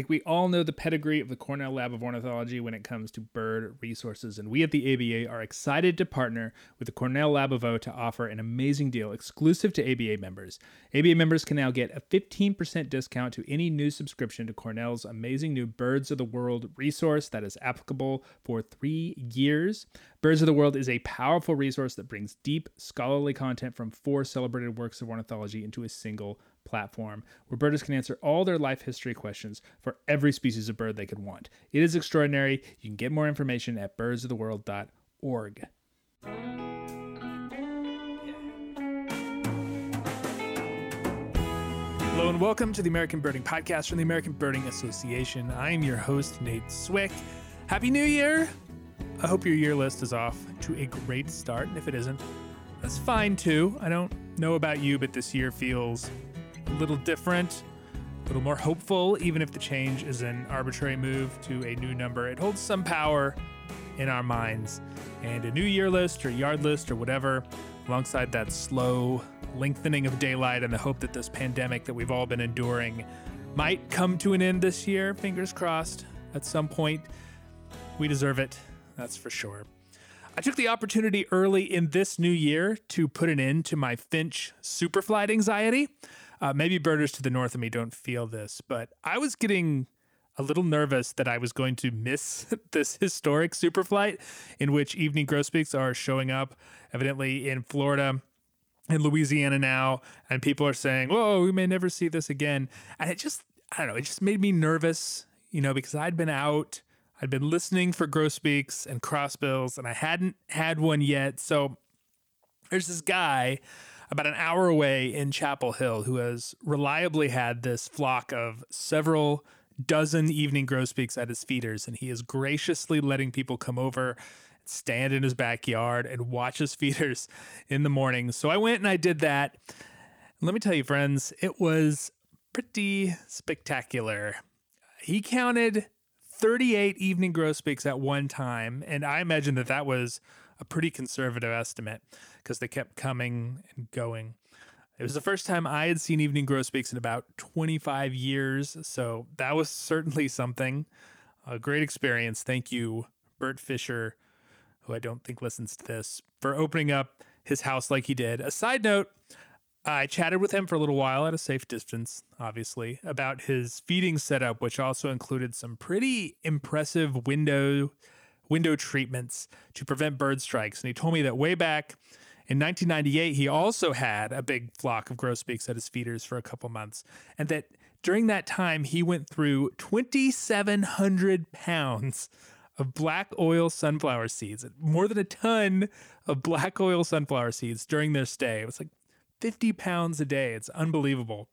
think we all know the pedigree of the Cornell Lab of Ornithology when it comes to bird resources, and we at the ABA are excited to partner with the Cornell Lab of O to offer an amazing deal exclusive to ABA members. ABA members can now get a 15% discount to any new subscription to Cornell's amazing new Birds of the World resource that is applicable for three years. Birds of the World is a powerful resource that brings deep, scholarly content from four celebrated works of ornithology into a single platform where birders can answer all their life history questions for every species of bird they could want. It is extraordinary. You can get more information at birdsoftheworld.org. Hello and welcome to the American Birding Podcast from the American Birding Association. I am your host, Nate Swick. Happy New Year! I hope your year list is off to a great start, and if it isn't, that's fine too. I don't know about you, but this year feels a little different, a little more hopeful, even if the change is an arbitrary move to a new number. It holds some power in our minds. And a new year list or yard list or whatever, alongside that slow lengthening of daylight and the hope that this pandemic that we've all been enduring might come to an end this year, fingers crossed, at some point. We deserve it, that's for sure. I took the opportunity early in this new year to put an end to my Finch superflight anxiety. Uh, maybe birders to the north of me don't feel this, but I was getting a little nervous that I was going to miss this historic superflight in which evening grosbeaks are showing up, evidently in Florida in Louisiana now, and people are saying, "Whoa, we may never see this again." And it just, I don't know, it just made me nervous, you know, because I'd been out, I'd been listening for grosbeaks and crossbills, and I hadn't had one yet. So there's this guy about an hour away in Chapel Hill who has reliably had this flock of several dozen evening grosbeaks at his feeders, and he is graciously letting people come over stand in his backyard and watch his feeders in the morning. So I went and I did that. Let me tell you, friends, it was pretty spectacular. He counted 38 evening grosbeaks at one time, and I imagine that that was a pretty conservative estimate because they kept coming and going. It was the first time I had seen evening grosbeaks in about 25 years, so that was certainly something. A great experience. Thank you, Bert Fisher, who I don't think listens to this, for opening up his house like he did. A side note, I chatted with him for a little while at a safe distance, obviously, about his feeding setup, which also included some pretty impressive window window treatments to prevent bird strikes. And he told me that way back in 1998, he also had a big flock of grosbeaks at his feeders for a couple months, and that during that time, he went through 2,700 pounds of black oil sunflower seeds, more than a ton of black oil sunflower seeds during their stay. It was like 50 pounds a day. It's unbelievable.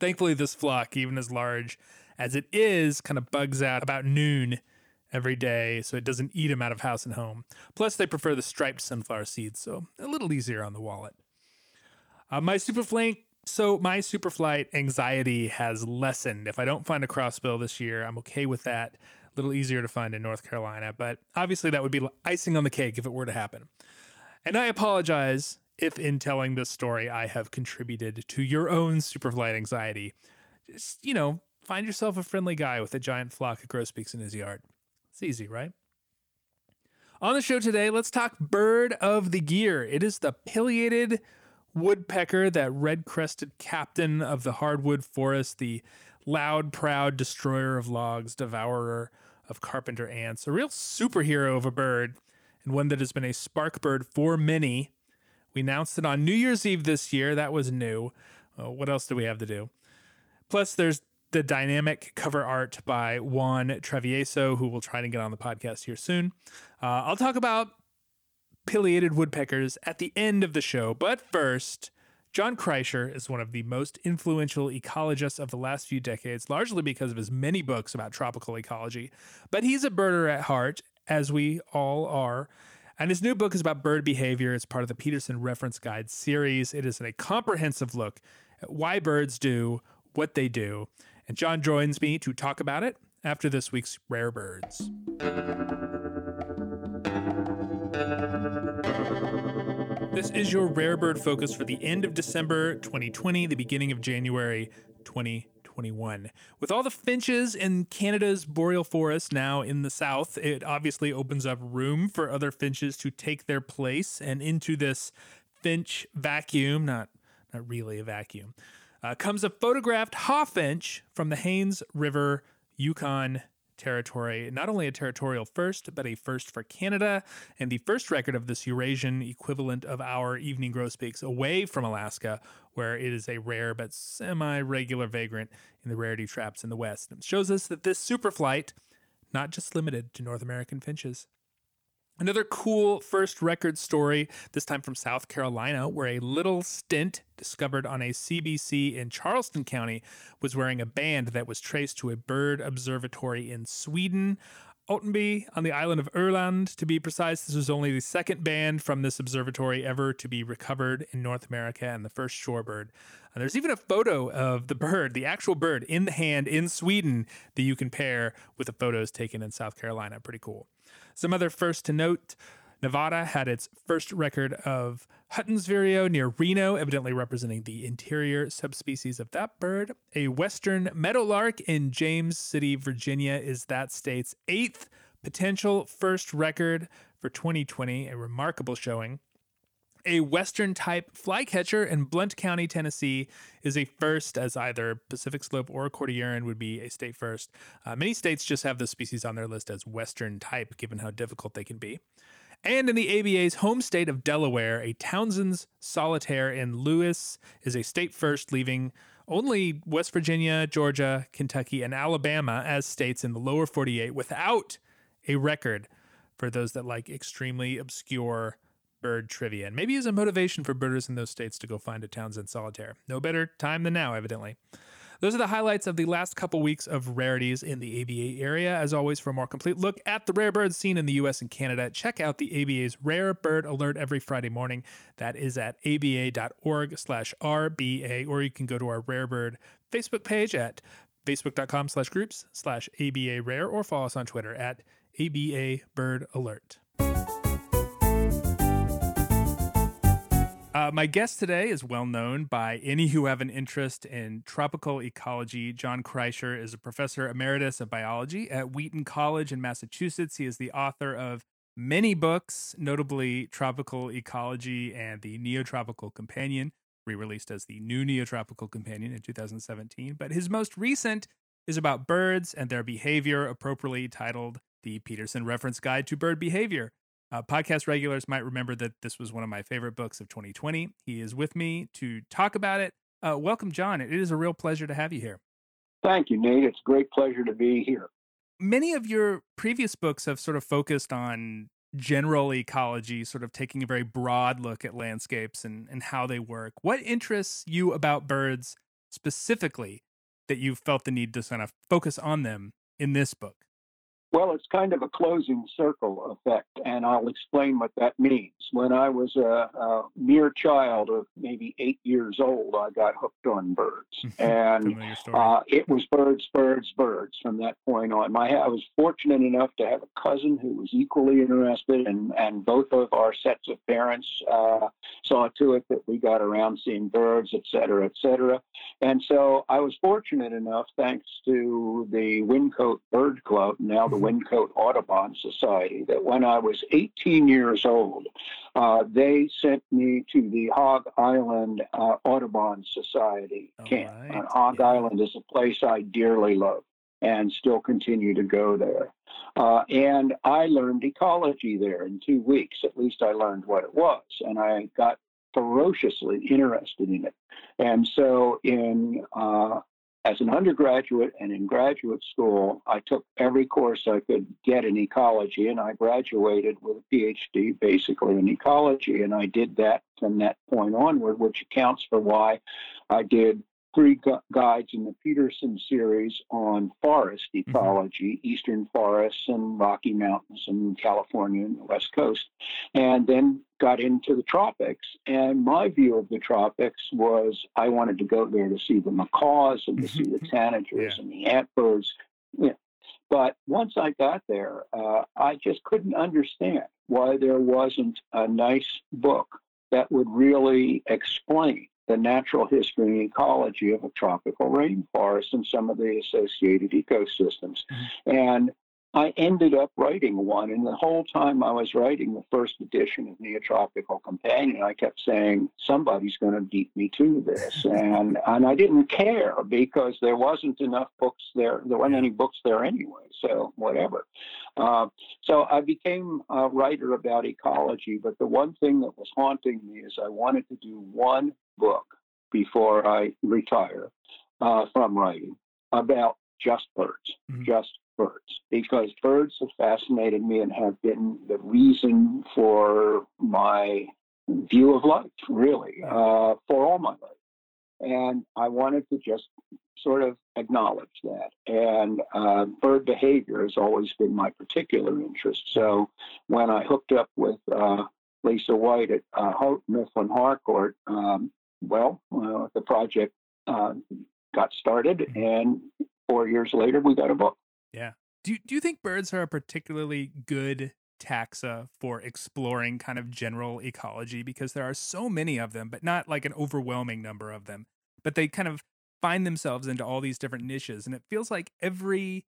Thankfully, this flock, even as large as it is, kind of bugs out about noon every day so it doesn't eat them out of house and home. Plus, they prefer the striped sunflower seeds, so a little easier on the wallet. Uh, my superflank, so my superflight anxiety has lessened. If I don't find a crossbill this year, I'm okay with that. A little easier to find in North Carolina, but obviously that would be icing on the cake if it were to happen. And I apologize if in telling this story I have contributed to your own superflight anxiety. Just, you know, find yourself a friendly guy with a giant flock of grosbeaks in his yard. It's easy, right? On the show today, let's talk bird of the year. It is the pileated woodpecker, that red crested captain of the hardwood forest, the loud, proud destroyer of logs, devourer of carpenter ants, a real superhero of a bird, and one that has been a spark bird for many. We announced it on New Year's Eve this year. That was new. Uh, what else do we have to do? Plus, there's the dynamic cover art by Juan Travieso, who will try to get on the podcast here soon. Uh, I'll talk about pileated woodpeckers at the end of the show, but first, John Kricher is one of the most influential ecologists of the last few decades, largely because of his many books about tropical ecology. But he's a birder at heart, as we all are. And his new book is about bird behavior. It's part of the Peterson Reference Guide series. It is a comprehensive look at why birds do what they do. And John joins me to talk about it after this week's Rare Birds. This is your Rare Bird focus for the end of December 2020, the beginning of January 2021. 2021. With all the finches in Canada's boreal forest now in the south, it obviously opens up room for other finches to take their place and into this finch vacuum, not not really a vacuum, uh, comes a photographed hawfinch from the Haines River, Yukon territory, not only a territorial first, but a first for Canada, and the first record of this Eurasian equivalent of our evening grosbeaks away from Alaska, where it is a rare but semi regular vagrant in the rarity traps in the West. It shows us that this superflight, not just limited to North American finches. Another cool first record story, this time from South Carolina, where a little stint discovered on a CBC in Charleston County was wearing a band that was traced to a bird observatory in Sweden. Ottenby on the island of Öland, to be precise. This was only the second band from this observatory ever to be recovered in North America and the first shorebird. And there's even a photo of the bird, the actual bird, in the hand in Sweden that you can pair with the photos taken in South Carolina. Pretty cool. Some other first to note Nevada had its first record of Hutton's vireo near Reno, evidently representing the interior subspecies of that bird. A western meadowlark in James City, Virginia, is that state's eighth potential first record for 2020, a remarkable showing. A Western type flycatcher in Blount County, Tennessee, is a first, as either Pacific Slope or Cordilleran would be a state first. Uh, many states just have the species on their list as Western type, given how difficult they can be. And in the ABA's home state of Delaware, a Townsend's solitaire in Lewes is a state first, leaving only West Virginia, Georgia, Kentucky, and Alabama as states in the lower 48 without a record for those that like extremely obscure bird trivia, and maybe as a motivation for birders in those states to go find a Townsend solitaire. No better time than now, evidently. Those are the highlights of the last couple weeks of rarities in the ABA area. As always, for a more complete look at the rare bird scene in the US and Canada, check out the ABA's Rare Bird Alert every Friday morning. That is at aba.org slash RBA, or you can go to our Rare Bird Facebook page at facebook.com slash groups slash ABA Rare, or follow us on Twitter at ABA Bird Alert. Uh, my guest today is well known by any who have an interest in tropical ecology. John Kricher is a professor emeritus of biology at Wheaton College in Massachusetts. He is the author of many books, notably Tropical Ecology and the Neotropical Companion, re released as the New Neotropical Companion in 2017. But his most recent is about birds and their behavior, appropriately titled The Peterson Reference Guide to Bird Behavior. Uh, podcast regulars might remember that this was one of my favorite books of 2020. He is with me to talk about it. Uh, welcome, John. It is a real pleasure to have you here. Thank you, Nate. It's a great pleasure to be here. Many of your previous books have sort of focused on general ecology, sort of taking a very broad look at landscapes and, and how they work. What interests you about birds specifically that you felt the need to kind of focus on them in this book? Well, it's kind of a closing circle effect, and I'll explain what that means. When I was a, a mere child of maybe eight years old, I got hooked on birds, and uh, it was birds, birds, birds from that point on. My, I was fortunate enough to have a cousin who was equally interested, and, and both of our sets of parents uh, saw to it that we got around seeing birds, et cetera, et cetera. And so I was fortunate enough, thanks to the Wyncote Bird Club, now the Wyncote Audubon Society that when I was 18 years old, uh, they sent me to the Hog Island uh, Audubon Society camp. Right. And Hog yeah. Island is a place I dearly love and still continue to go there. Uh, and I learned ecology there in two weeks. At least I learned what it was, and I got ferociously interested in it. And so in uh, as an undergraduate and in graduate school, I took every course I could get in ecology, and I graduated with a PhD basically in ecology. And I did that from that point onward, which accounts for why I did three gu- guides in the Peterson series on forest mm-hmm. ecology, mm-hmm. eastern forests and Rocky Mountains and California and the West Coast, and then got into the tropics. And my view of the tropics was I wanted to go there to see the macaws and to see the mm-hmm. tanagers yeah. and the antbirds. Yeah. But once I got there, uh, I just couldn't understand why there wasn't a nice book that would really explain the natural history and ecology of a tropical rainforest and some of the associated ecosystems. Mm-hmm. And I ended up writing one, and the whole time I was writing the first edition of Neotropical Companion, I kept saying somebody's going to beat me to this, and and I didn't care because there wasn't enough books there. There weren't any books there anyway, so whatever. Uh, so I became a writer about ecology, but the one thing that was haunting me is I wanted to do one book before I retire uh, from writing about just birds, mm-hmm. just birds because birds have fascinated me and have been the reason for my view of life, really, uh, for all my life. And I wanted to just sort of acknowledge that. And uh, bird behavior has always been my particular interest. So when I hooked up with uh, Lisa White at uh, Mifflin Harcourt, um, well, uh, the project uh, got started, mm-hmm. and four years later, we got a book. Yeah. Do you, do you think birds are a particularly good taxa for exploring kind of general ecology because there are so many of them, but not like an overwhelming number of them. But they kind of find themselves into all these different niches. And it feels like every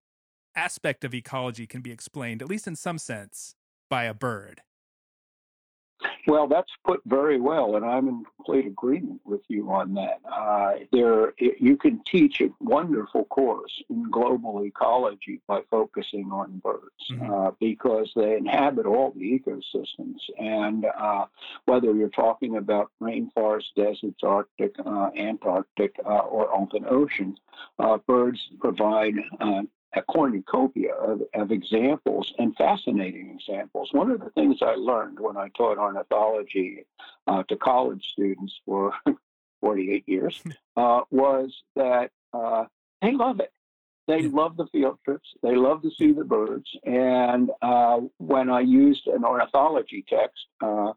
aspect of ecology can be explained, at least in some sense, by a bird. Well, that's put very well, and I'm in complete agreement with you on that. Uh, there, you can teach a wonderful course in global ecology by focusing on birds mm-hmm. uh, because they inhabit all the ecosystems. And uh, whether you're talking about rainforest, deserts, Arctic, uh, Antarctic, uh, or open ocean, uh, birds provide a cornucopia of, of examples and fascinating examples. One of the things I learned when I taught ornithology uh, to college students for 48 years uh, was that uh, they love it. They love the field trips. They love to see the birds. And uh, when I used an ornithology text, uh,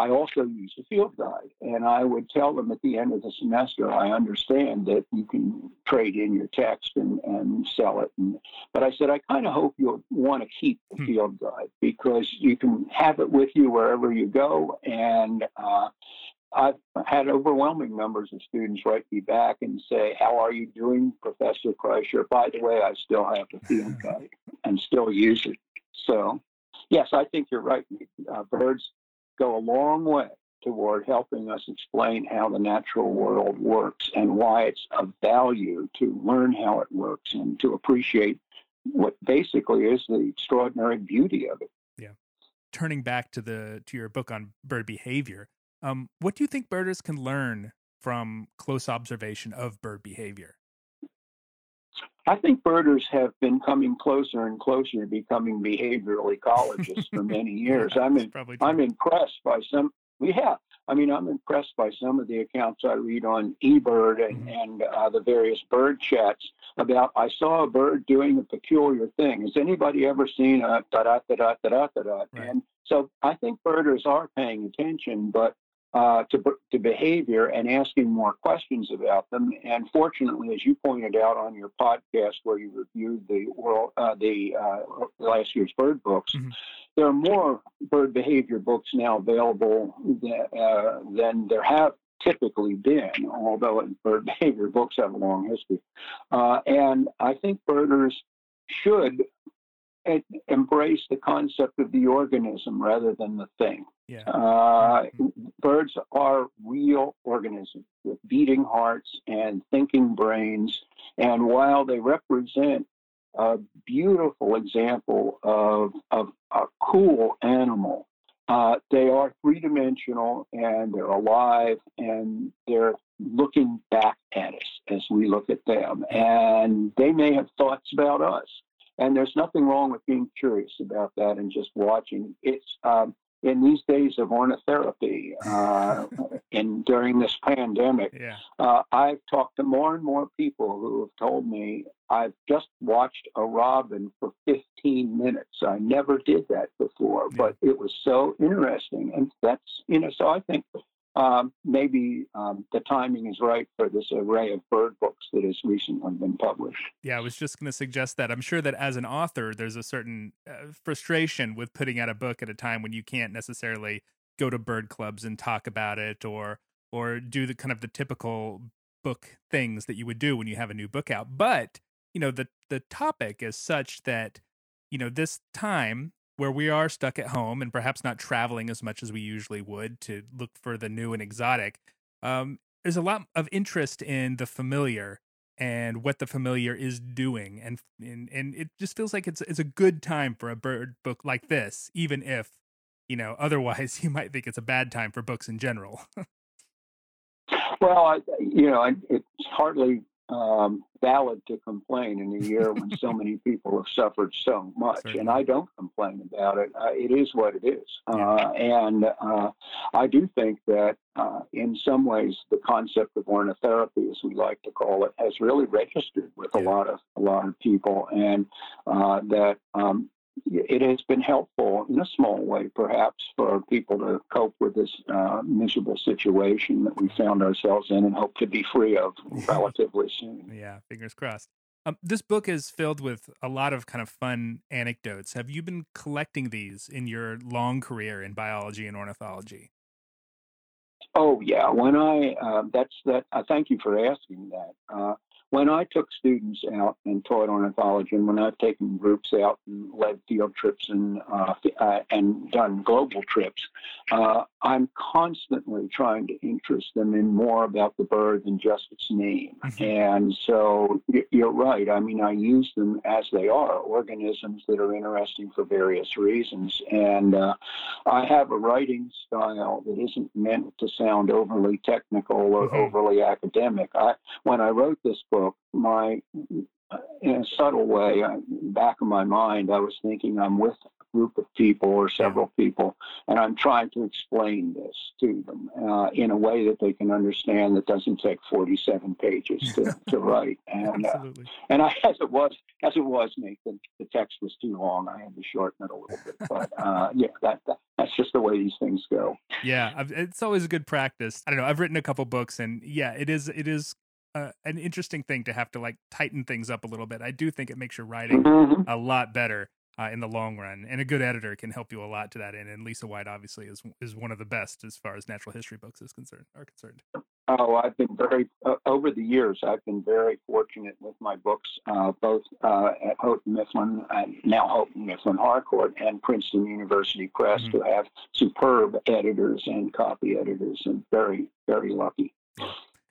I also use a field guide, and I would tell them at the end of the semester, I understand that you can trade in your text and, and sell it. And, but I said, I kind of hope you'll want to keep the hmm. field guide because you can have it with you wherever you go. And uh, I've had overwhelming numbers of students write me back and say, How are you doing, Professor Kricher? By the way, I still have the field guide and still use it. So, yes, I think you're right. Uh, birds go a long way toward helping us explain how the natural world works and why it's of value to learn how it works and to appreciate what basically is the extraordinary beauty of it. Yeah. Turning back to the to your book on bird behavior, um, what do you think birders can learn from close observation of bird behavior? I think birders have been coming closer and closer to becoming behavioral ecologists for many years. yeah, I'm in, I'm impressed by some. Yeah, I mean, I'm impressed by some of the accounts I read on eBird and, mm-hmm. and uh, the various bird chats about I saw a bird doing a peculiar thing. Has anybody ever seen a da da da da da da da? And so I think birders are paying attention, but uh, to, to behavior and asking more questions about them. And fortunately, as you pointed out on your podcast where you reviewed the world, uh, the uh, last year's bird books, mm-hmm. there are more bird behavior books now available than, uh, than there have typically been, although bird behavior books have a long history. Uh, and I think birders should embrace the concept of the organism rather than the thing. Yeah. Uh, mm-hmm. Birds are real organisms with beating hearts and thinking brains. And while they represent a beautiful example of, of a cool animal, uh, they are three dimensional and they're alive and they're looking back at us as we look at them. And they may have thoughts about us. And there's nothing wrong with being curious about that and just watching. It's um, in these days of ornithotherapy uh, and during this pandemic, yeah. uh, I've talked to more and more people who have told me I've just watched a robin for 15 minutes. I never did that before, yeah. but it was so interesting. And that's, you know, so I think um, maybe um, the timing is right for this array of bird books that has recently been published. Yeah, I was just going to suggest that. I'm sure that as an author, there's a certain uh, frustration with putting out a book at a time when you can't necessarily go to bird clubs and talk about it or or do the kind of the typical book things that you would do when you have a new book out. But, you know, the the topic is such that, you know, this time where we are stuck at home and perhaps not traveling as much as we usually would to look for the new and exotic, um, there's a lot of interest in the familiar and what the familiar is doing and and and it just feels like it's it's a good time for a bird book like this even if you know otherwise you might think it's a bad time for books in general. Well I, you know it's hardly um, valid to complain in a year when so many people have suffered so much. Certainly. And I don't complain about it. Uh, it is what it is. Uh, and uh, I do think that uh, in some ways the concept of ornithotherapy, as we like to call it, has really registered with yeah. a lot of a lot of people, and uh, that um, it has been helpful in a small way, perhaps, for people to cope with this uh, miserable situation that we found ourselves in and hope to be free of relatively soon. Yeah, fingers crossed. Um, this book is filled with a lot of kind of fun anecdotes. Have you been collecting these in your long career in biology and ornithology? Oh yeah, when I uh, that's that. Uh, thank you for asking that. When I took students out and taught ornithology, and when I've taken groups out and led field trips and uh, uh, and done global trips, uh, I'm constantly trying to interest them in more about the bird than just its name. Mm-hmm. And so you're right. I mean, I use them as they are organisms that are interesting for various reasons. And uh, I have a writing style that isn't meant to sound overly technical or mm-hmm. overly academic. I, when I wrote this book book, my in a subtle way, back of my mind, I was thinking I'm with a group of people or several people, and I'm trying to explain this to them uh, in a way that they can understand that doesn't take 47 pages to, to write. And uh, and I, as it was, as it was, Nathan, the text was too long. I had to shorten it a little bit, but uh, yeah, that, that that's just the way these things go. Yeah, it's always a good practice. I don't know. I've written a couple books, and yeah, it is it is uh, an interesting thing to have to like tighten things up a little bit. I do think it makes your writing mm-hmm. a lot better uh, in the long run, and a good editor can help you a lot to that end. And Lisa White obviously is is one of the best as far as natural history books is concerned are concerned. Oh, I've been very uh, over the years. I've been very fortunate with my books, uh, both uh, at Houghton Mifflin, now Houghton Mifflin Harcourt, and Princeton University Press, mm-hmm. to have superb editors and copy editors, and very very lucky.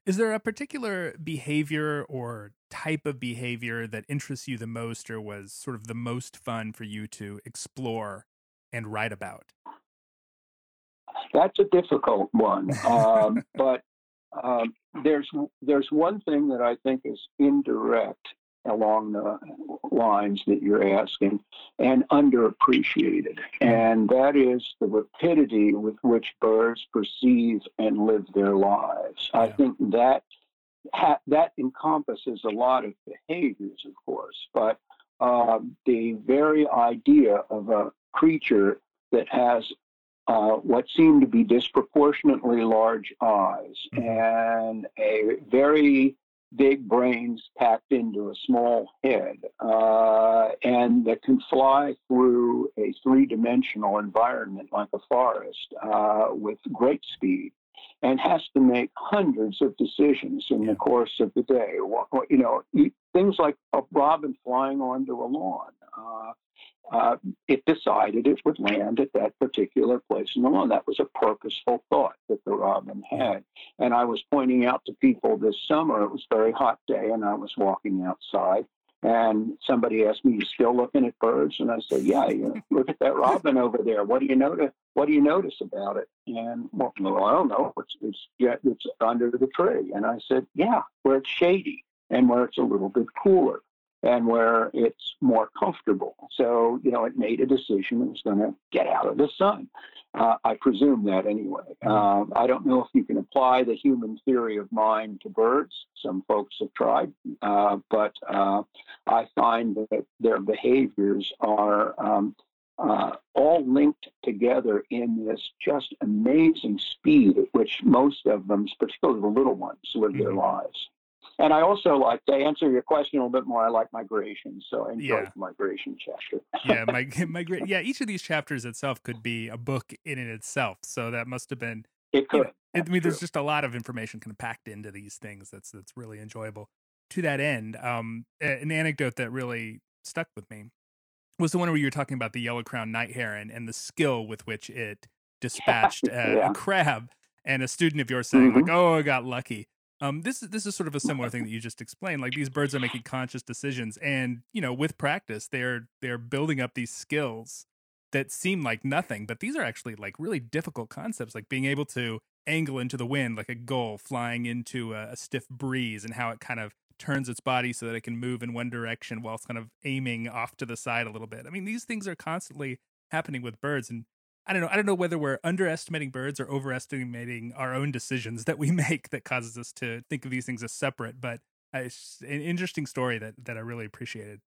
Is there a particular behavior or type of behavior that interests you the most or was sort of the most fun for you to explore and write about? That's a difficult one. Um, but um, there's there's one thing that I think is indirect along the lines that you're asking and underappreciated. And that is the rapidity with which birds perceive and live their lives. Yeah. I think that ha- that encompasses a lot of behaviors, of course, but uh, the very idea of a creature that has uh, what seem to be disproportionately large eyes mm-hmm. and a very big brains packed into a small head uh, and that can fly through a three dimensional environment like a forest uh, with great speed and has to make hundreds of decisions in the course of the day. You know, things like a robin flying onto a lawn. Uh, uh, it decided it would land at that particular place in the lawn. That was a purposeful thought that the robin had. And I was pointing out to people this summer, it was a very hot day, and I was walking outside. And somebody asked me, "You still looking at birds?" And I said, "Yeah, you look at that robin over there. What do you notice? What do you notice about it?" And well, I don't know. It's it's yeah, it's under the tree. And I said, "Yeah, where it's shady and where it's a little bit cooler." And where it's more comfortable. So, you know, it made a decision it was going to get out of the sun. Uh, I presume that anyway. Mm-hmm. Um, I don't know if you can apply the human theory of mind to birds. Some folks have tried, uh, but uh, I find that their behaviors are um, uh, all linked together in this just amazing speed at which most of them, particularly the little ones, live mm-hmm. their lives. And I also like to answer your question a little bit more. I like migration, so I enjoy yeah. the migration chapter. yeah, my, migra- Yeah, each of these chapters itself could be a book in and itself. So that must have been it could. You know, I mean, there's just a lot of information kind of packed into these things. That's that's really enjoyable. To that end, um, an anecdote that really stuck with me was the one where you were talking about the yellow crown night heron and the skill with which it dispatched a, a crab. And a student of yours saying mm-hmm. like, "Oh, I got lucky." Um, this is this is sort of a similar thing that you just explained. Like these birds are making conscious decisions, and you know, with practice, they're they're building up these skills that seem like nothing, but these are actually like really difficult concepts, like being able to angle into the wind like a gull flying into a, a stiff breeze, and how it kind of turns its body so that it can move in one direction while it's kind of aiming off to the side a little bit. I mean, these things are constantly happening with birds, and I don't know. I don't know whether we're underestimating birds or overestimating our own decisions that we make that causes us to think of these things as separate. But uh, it's an interesting story that that I really appreciated.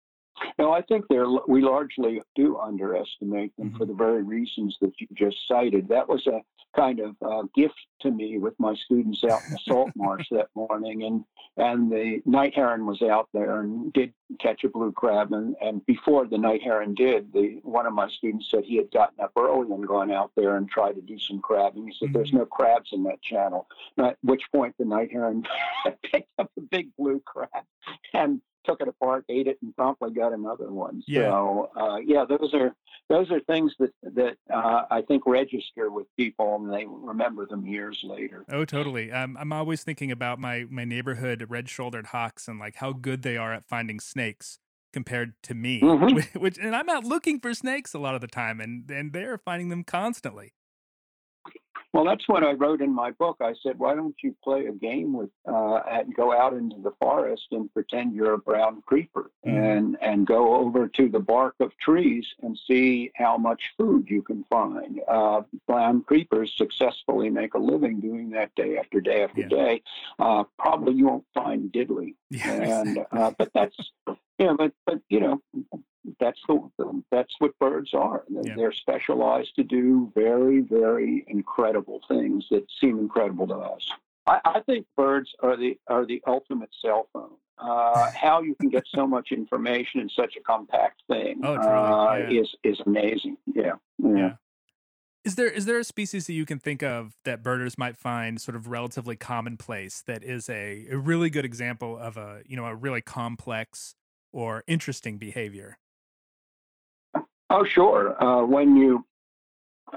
No, I think they're we largely do underestimate them mm-hmm. for the very reasons that you just cited. That was a kind of uh, gift to me with my students out in the salt marsh that morning, and and the night heron was out there and did catch a blue crab, and and before the night heron did, the one of my students said he had gotten up early and gone out there and tried to do some crabbing. He said, mm-hmm. "There's no crabs in that channel." At which point the night heron picked up a big blue crab and took it apart, ate it, and promptly got another one. Yeah. So uh, yeah, those are those are things that that uh, I think register with people, and they remember them years later. Oh, totally. Um, I'm always thinking about my my neighborhood red-shouldered hawks and like how good they are at finding snakes compared to me. Mm-hmm. Which and I'm out looking for snakes a lot of the time, and and they're finding them constantly. Well, that's what I wrote in my book. I said, why don't you play a game with uh, and go out into the forest and pretend you're a brown creeper mm-hmm. and and go over to the bark of trees and see how much food you can find. Uh, brown creepers successfully make a living doing that day after day after yeah. day. Uh, probably you won't find diddly, yeah. and uh, but that's yeah, but but you know that's the that's what birds are. Yeah. They're specialized to do very very incredible things that seem incredible to us. I, I think birds are the are the ultimate cell phone. Uh, how you can get so much information in such a compact thing oh, uh, yeah. is is amazing. Yeah. yeah. yeah. Is there is there a species that you can think of that birders might find sort of relatively commonplace that is a, a really good example of a you know a really complex or interesting behavior? Oh, sure. Uh, when you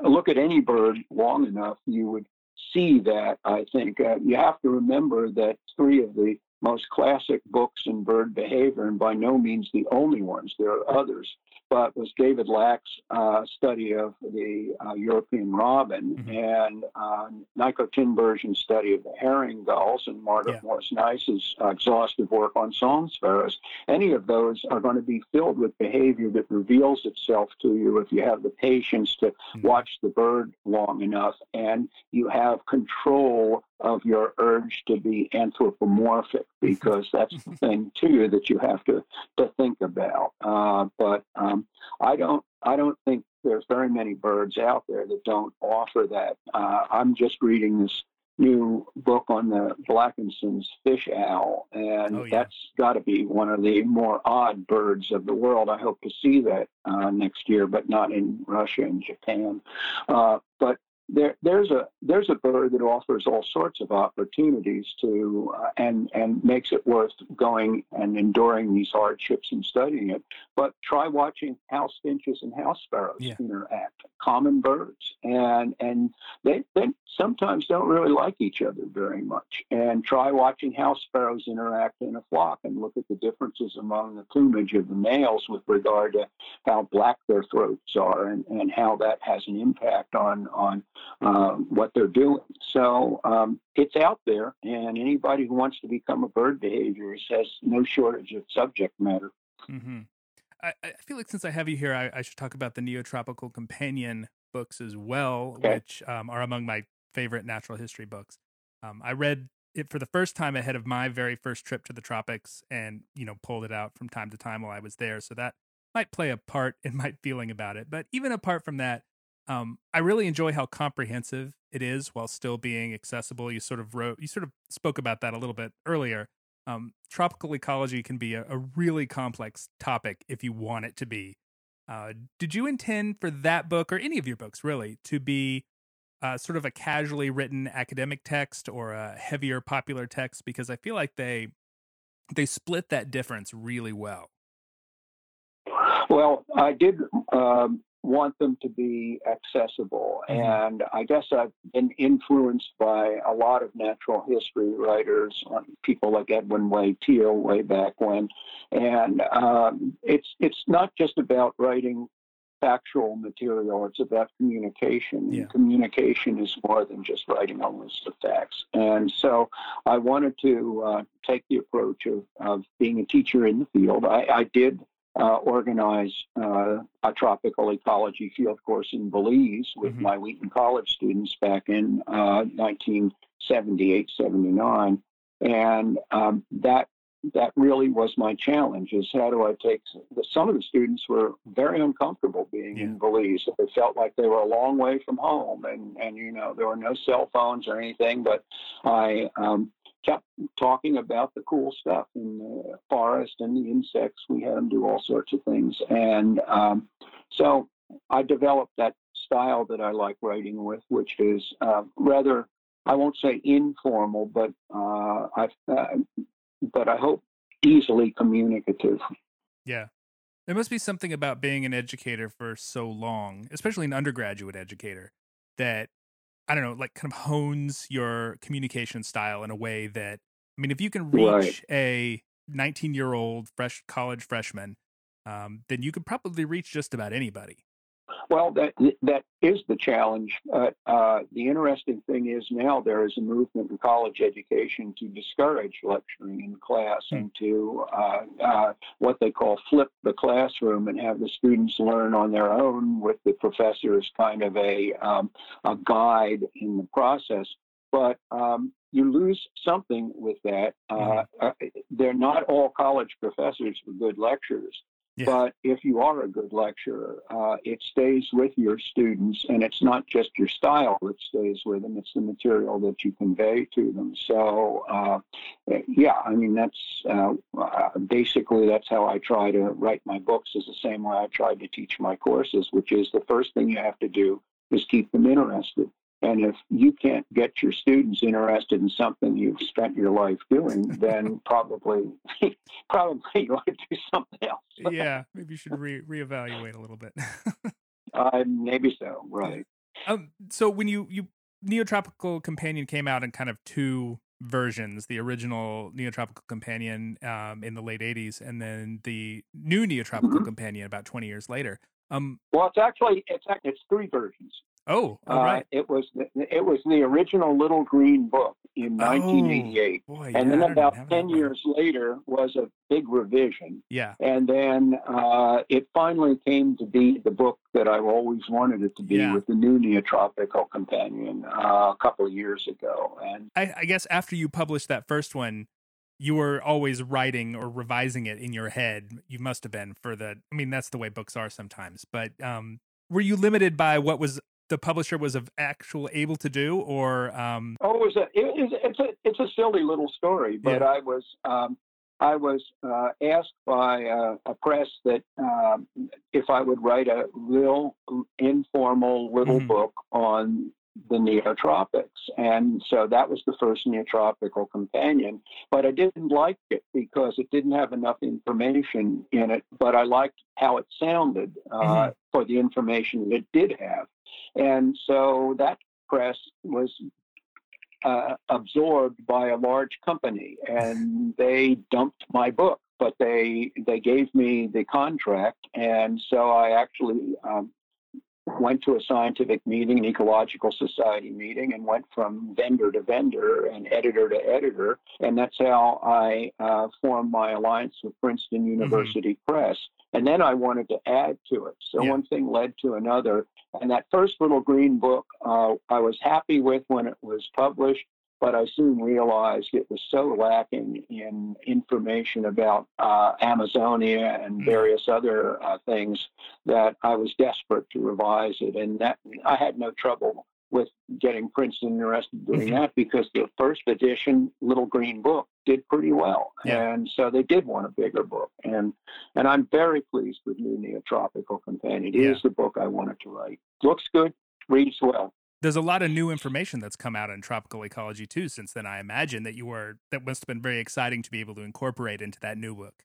look at any bird long enough, you would see that. I think uh, you have to remember that three of the most classic books in bird behavior, and by no means the only ones, there are others, but was David Lack's uh, study of the uh, European robin mm-hmm. and uh, Niko Tinbergen's study of the herring gulls and Margaret yeah. Morse Nice's uh, exhaustive work on song sparrows. Any of those are going to be filled with behavior that reveals itself to you if you have the patience to mm-hmm. watch the bird long enough and you have control of your urge to be anthropomorphic because that's the thing too that you have to to think about. Uh, but um, I don't I don't think there's very many birds out there that don't offer that. Uh, I'm just reading this new book on the Blakiston's fish owl, and oh, yeah. that's got to be one of the more odd birds of the world. I hope to see that uh, next year, but not in Russia and Japan. Uh, but there, there's a there's a bird that offers all sorts of opportunities to uh, and and makes it worth going and enduring these hardships and studying it. But try watching house finches and house sparrows yeah. interact, common birds, and and they they sometimes don't really like each other very much. And try watching house sparrows interact in a flock and look at the differences among the plumage of the males with regard to how black their throats are and and how that has an impact on on uh, what they're doing. So um, it's out there, and anybody who wants to become a bird behaviorist has no shortage of subject matter. Mm-hmm. I, I, feel like since I have you here, I, I, should talk about the Neotropical Companion books as well, okay. which um, are among my favorite natural history books. Um, I read it for the first time ahead of my very first trip to the tropics, and you know pulled it out from time to time while I was there. So that might play a part in my feeling about it. But even apart from that, um, I really enjoy how comprehensive it is while still being accessible. You sort of wrote, you sort of spoke about that a little bit earlier. Um, tropical ecology can be a, a, really complex topic if you want it to be. Uh, did you intend for that book or any of your books really to be uh, sort of a casually written academic text or a heavier popular text? Because I feel like they they split that difference really well. Well, I did um, want them to be accessible. Mm-hmm. And I guess I've been influenced by a lot of natural history writers, people like Edwin Way Teale way back when. And um, it's it's not just about writing factual material; it's about communication. Yeah. Communication is more than just writing a list of facts. And so I wanted to uh, take the approach of, of being a teacher in the field. I, I did uh, organize uh, a tropical ecology field course in Belize with mm-hmm. my Wheaton College students back in uh, 1978, 79. And um, that that really was my challenge is how do I take some of the students were very uncomfortable being yeah. in Belize. They felt like they were a long way from home and, and you know, there were no cell phones or anything, but I um, kept talking about the cool stuff in the forest and the insects. We had them do all sorts of things. And um, so I developed that style that I like writing with, which is uh, rather, I won't say informal, but uh, I, uh, but I hope easily communicative. Yeah. There must be something about being an educator for so long, especially an undergraduate educator, that I don't know, like kind of hones your communication style in a way that I mean, if you can reach right. a 19 year old fresh college freshman, um, then you could probably reach just about anybody. Well, that that is the challenge. Uh, uh, the interesting thing is now there is a movement in college education to discourage lecturing in class mm. and to uh, uh, what they call flip the classroom and have the students learn on their own with the professor as kind of a um, a guide in the process. But um, you lose something with that. Mm. they're not all college professors for good lecturers. Yeah. But if you are a good lecturer, uh, it stays with your students, and it's not just your style that stays with them; it's the material that you convey to them. So, uh, yeah, I mean that's uh, basically that's how I try to write my books. Is the same way I try to teach my courses, which is the first thing you have to do is keep them interested. And if you can't get your students interested in something you've spent your life doing, then probably probably you ought to do something else. yeah, maybe you should re reevaluate a little bit. uh, maybe so. Right. Um. So when you you Neotropical Companion came out in kind of two versions the original Neotropical Companion um, in the late 80s and then the new Neotropical mm -hmm. Companion about 20 years later um, well it's actually it's it's three versions Oh, all uh, right. It was the, it was the original Little Green Book in 1988, boy, yeah, and then about ten years later was a big revision. Yeah, and then uh, it finally came to be the book that I've always wanted it to be yeah. with the new Neotropical Companion uh, a couple of years ago. And I, I guess after you published that first one, you were always writing or revising it in your head. You must have been for the. I mean, that's the way books are sometimes. But um, were you limited by what was the publisher was of actual able to do, or um... oh, it was a it, it's a it's a silly little story, but yeah. I was um, I was uh, asked by uh, a press that um, if I would write a real informal little mm-hmm. book on the neotropics. And so that was the first neotropical companion. But I didn't like it because it didn't have enough information in it, but I liked how it sounded uh, mm-hmm. for the information that it did have. And so that press was uh, absorbed by a large company and they dumped my book but they they gave me the contract and so i actually um, went to a scientific meeting, an ecological society meeting, and went from vendor to vendor and editor to editor. And that's how I uh, formed my alliance with Princeton mm-hmm. University mm-hmm. Press. And then I wanted to add to it. So yeah. one thing led to another. And that first little green book, uh, I was happy with when it was published but I soon realized it was so lacking in information about uh, Amazonia and hmm. various other uh, things that I was desperate to revise it. And that I had no trouble with getting Princeton interested in doing mm-hmm. that because the first edition, Little Green Book, did pretty well, yeah. and so they did want a bigger book. and And I'm very pleased with New Neotropical Companion. It yeah. is the book I wanted to write. Looks good, reads well. There's a lot of new information that's come out in tropical ecology too since then. I imagine that you were that must have been very exciting to be able to incorporate into that new book.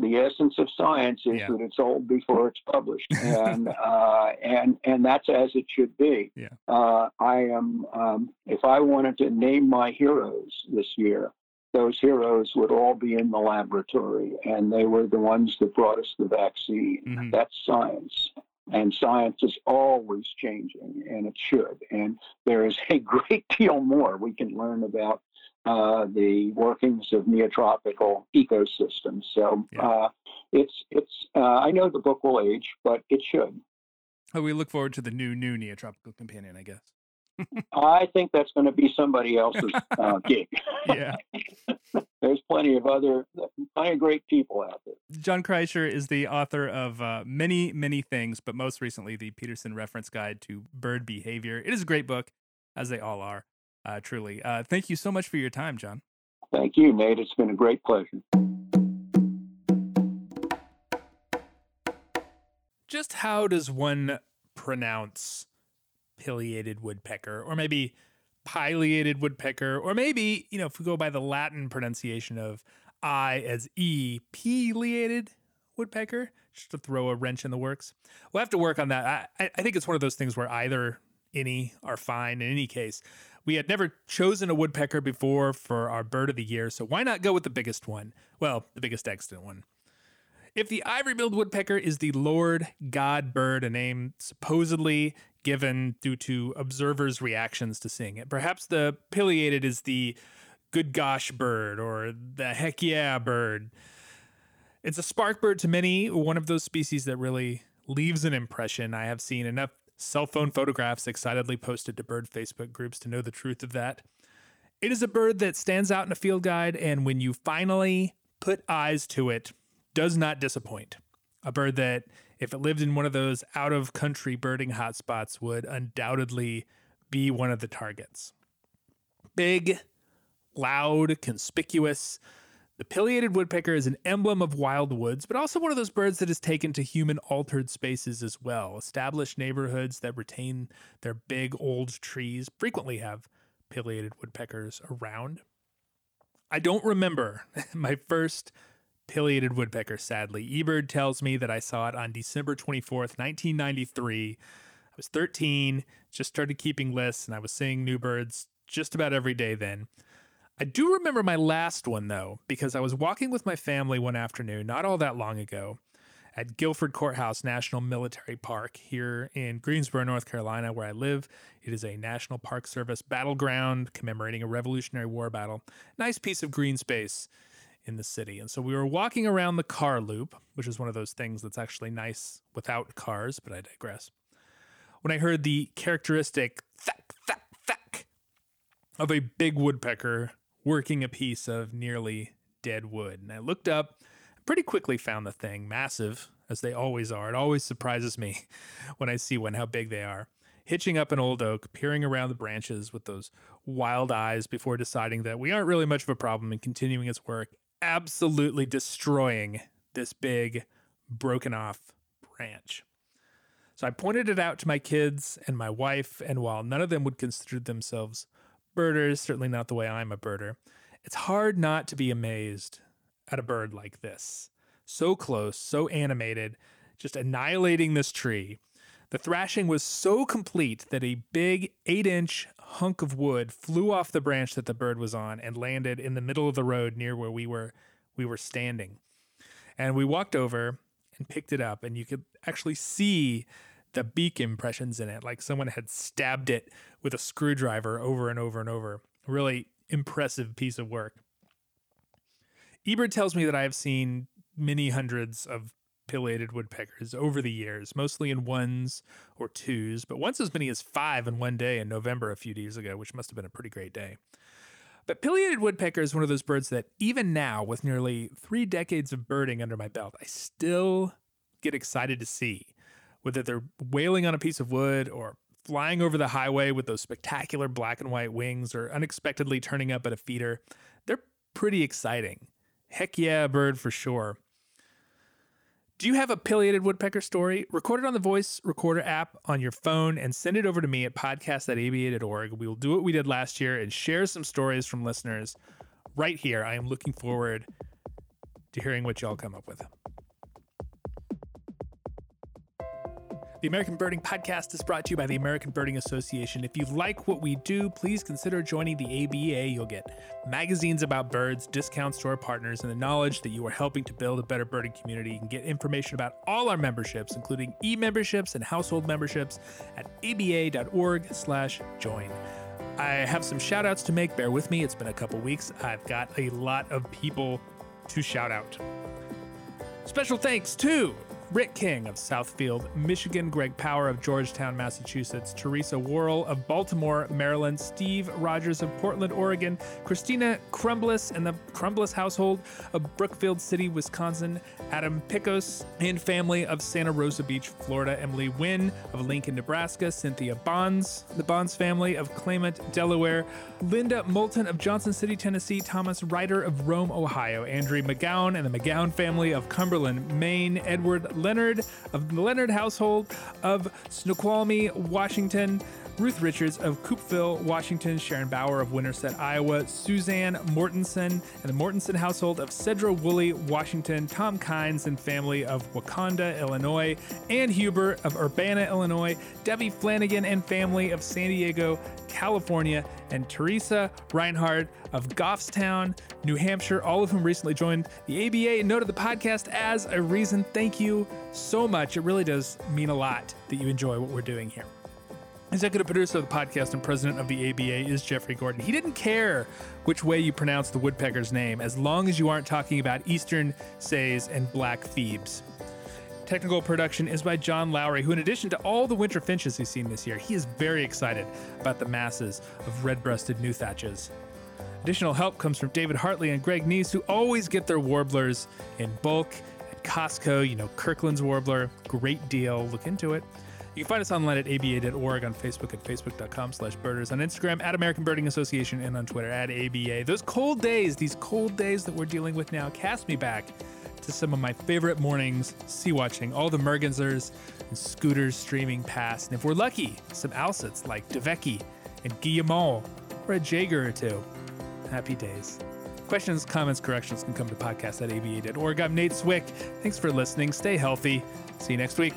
The essence of science is yeah. that it's old before it's published, and uh, and and that's as it should be. Yeah. Uh, I am. Um, if I wanted to name my heroes this year, those heroes would all be in the laboratory, and they were the ones that brought us the vaccine. Mm-hmm. That's science. And science is always changing, and it should. And there is a great deal more we can learn about uh, the workings of neotropical ecosystems. So yeah. uh, it's it's. Uh, I know the book will age, but it should. Oh, we look forward to the new new neotropical companion, I guess. I think that's going to be somebody else's uh, gig. yeah. There's plenty of other, plenty of great people out there. John Kricher is the author of uh, many, many things, but most recently, the Peterson Reference Guide to Bird Behavior. It is a great book, as they all are, uh, truly. Uh, thank you so much for your time, John. Thank you, Nate. It's been a great pleasure. Just how does one pronounce pileated woodpecker, or maybe pileated woodpecker, or maybe, you know, if we go by the Latin pronunciation of I as E, pileated woodpecker, just to throw a wrench in the works. We'll have to work on that. I, I think it's one of those things where either any are fine in any case. We had never chosen a woodpecker before for our bird of the year, so why not go with the biggest one? Well, the biggest extant one. If the ivory billed woodpecker is the Lord God bird, a name supposedly given due to observers' reactions to seeing it. Perhaps the pileated is the good gosh bird or the heck yeah bird. It's a spark bird to many, one of those species that really leaves an impression. I have seen enough cell phone photographs excitedly posted to bird Facebook groups to know the truth of that. It is a bird that stands out in a field guide, and when you finally put eyes to it, does not disappoint. A bird that if it lived in one of those out of country birding hotspots, would undoubtedly be one of the targets. Big, loud, conspicuous. The pileated woodpecker is an emblem of wild woods, but also one of those birds that is taken to human altered spaces as well. Established neighborhoods that retain their big old trees frequently have pileated woodpeckers around. I don't remember my first pileated woodpecker, sadly. eBird tells me that I saw it on December 24th, 1993. I was 13, just started keeping lists, and I was seeing new birds just about every day then. I do remember my last one, though, because I was walking with my family one afternoon not all that long ago at Guilford Courthouse National Military Park here in Greensboro, North Carolina, where I live. It is a National Park Service battleground commemorating a Revolutionary War battle. Nice piece of green space in the city. And so we were walking around the car loop, which is one of those things that's actually nice without cars, but I digress. When I heard the characteristic thack, thack, thack of a big woodpecker working a piece of nearly dead wood. And I looked up pretty quickly found the thing, massive as they always are. It always surprises me when I see one how big they are. Hitching up an old oak, peering around the branches with those wild eyes before deciding that we aren't really much of a problem and continuing its work absolutely destroying this big broken off branch. So I pointed it out to my kids and my wife, and while none of them would consider themselves birders, certainly not the way I'm a birder, it's hard not to be amazed at a bird like this. So close, so animated, just annihilating this tree. The thrashing was so complete that a big eight inch hunk of wood flew off the branch that the bird was on and landed in the middle of the road near where we were we were standing. And we walked over and picked it up and you could actually see the beak impressions in it like someone had stabbed it with a screwdriver over and over and over. Really impressive piece of work. eBird tells me that I have seen many hundreds of pileated woodpeckers over the years, mostly in ones or twos, but once as many as five in one day in November a few days ago, which must have been a pretty great day. But pileated woodpecker is one of those birds that, even now, with nearly three decades of birding under my belt, I still get excited to see. Whether they're wailing on a piece of wood or flying over the highway with those spectacular black and white wings or unexpectedly turning up at a feeder, they're pretty exciting. Heck yeah, bird for sure. Do you have a pileated woodpecker story? Record it on the voice recorder app on your phone and send it over to me at podcast.aba.org. We will do what we did last year and share some stories from listeners right here. I am looking forward to hearing what y'all come up with. The American Birding Podcast is brought to you by the American Birding Association. If you like what we do, please consider joining the ABA. You'll get magazines about birds, discounts to our partners, and the knowledge that you are helping to build a better birding community. You can get information about all our memberships, including e-memberships and household memberships at aba.org/join. I have some shout outs to make. Bear with me. It's been a couple weeks. I've got a lot of people to shout out. Special thanks to Rick King of Southfield, Michigan, Greg Power of Georgetown, Massachusetts, Teresa Worrell of Baltimore, Maryland, Steve Rogers of Portland, Oregon, Christina Crumbliss and the Crumbliss household of Brookfield City, Wisconsin, Adam Picos and family of Santa Rosa Beach, Florida, Emily Wynn of Lincoln, Nebraska, Cynthia Bonds, the Bonds family of Claymont, Delaware, Linda Moulton of Johnson City, Tennessee, Thomas Ryder of Rome, Ohio, Andrew McGowan and the McGowan family of Cumberland, Maine, Edward Leonard of the Leonard household of Snoqualmie, Washington, Ruth Richards of Coupeville, Washington, Sharon Bauer of Winterset, Iowa, Suzanne Mortensen and the Mortensen household of Sedro-Woolley, Washington, Tom Kynes and family of Wauconda, Illinois, Ann Huber of Urbana, Illinois, Debbie Flanagan and family of San Diego, California, and Teresa Reinhardt of Goffstown, New Hampshire, all of whom recently joined the ABA and noted the podcast as a reason. Thank you so much. It really does mean a lot that you enjoy what we're doing here. Executive producer of the podcast and president of the ABA is Jeffrey Gordon. He didn't care which way you pronounce the woodpecker's name, as long as you aren't talking about Eastern Says and Black Phoebes. Technical production is by John Lowry, who, in addition to all the winter finches he's seen this year, he is very excited about the masses of red breasted nuthatches. Additional help comes from David Hartley and Greg Neise, who always get their warblers in bulk at Costco. You know, Kirkland's Warbler, great deal. Look into it. You can find us online at aba.org, on Facebook at facebook.com slash birders, on Instagram at American Birding Association, and on Twitter at ABA. Those cold days, these cold days that we're dealing with now, cast me back to some of my favorite mornings, sea watching, all the mergansers and scoters streaming past, and if we're lucky, some alcids like Dovekie and Guillemot, or a jaeger or two. Happy days. Questions, comments, corrections can come to podcast at aba.org. I'm Nate Swick. Thanks for listening. Stay healthy. See you next week.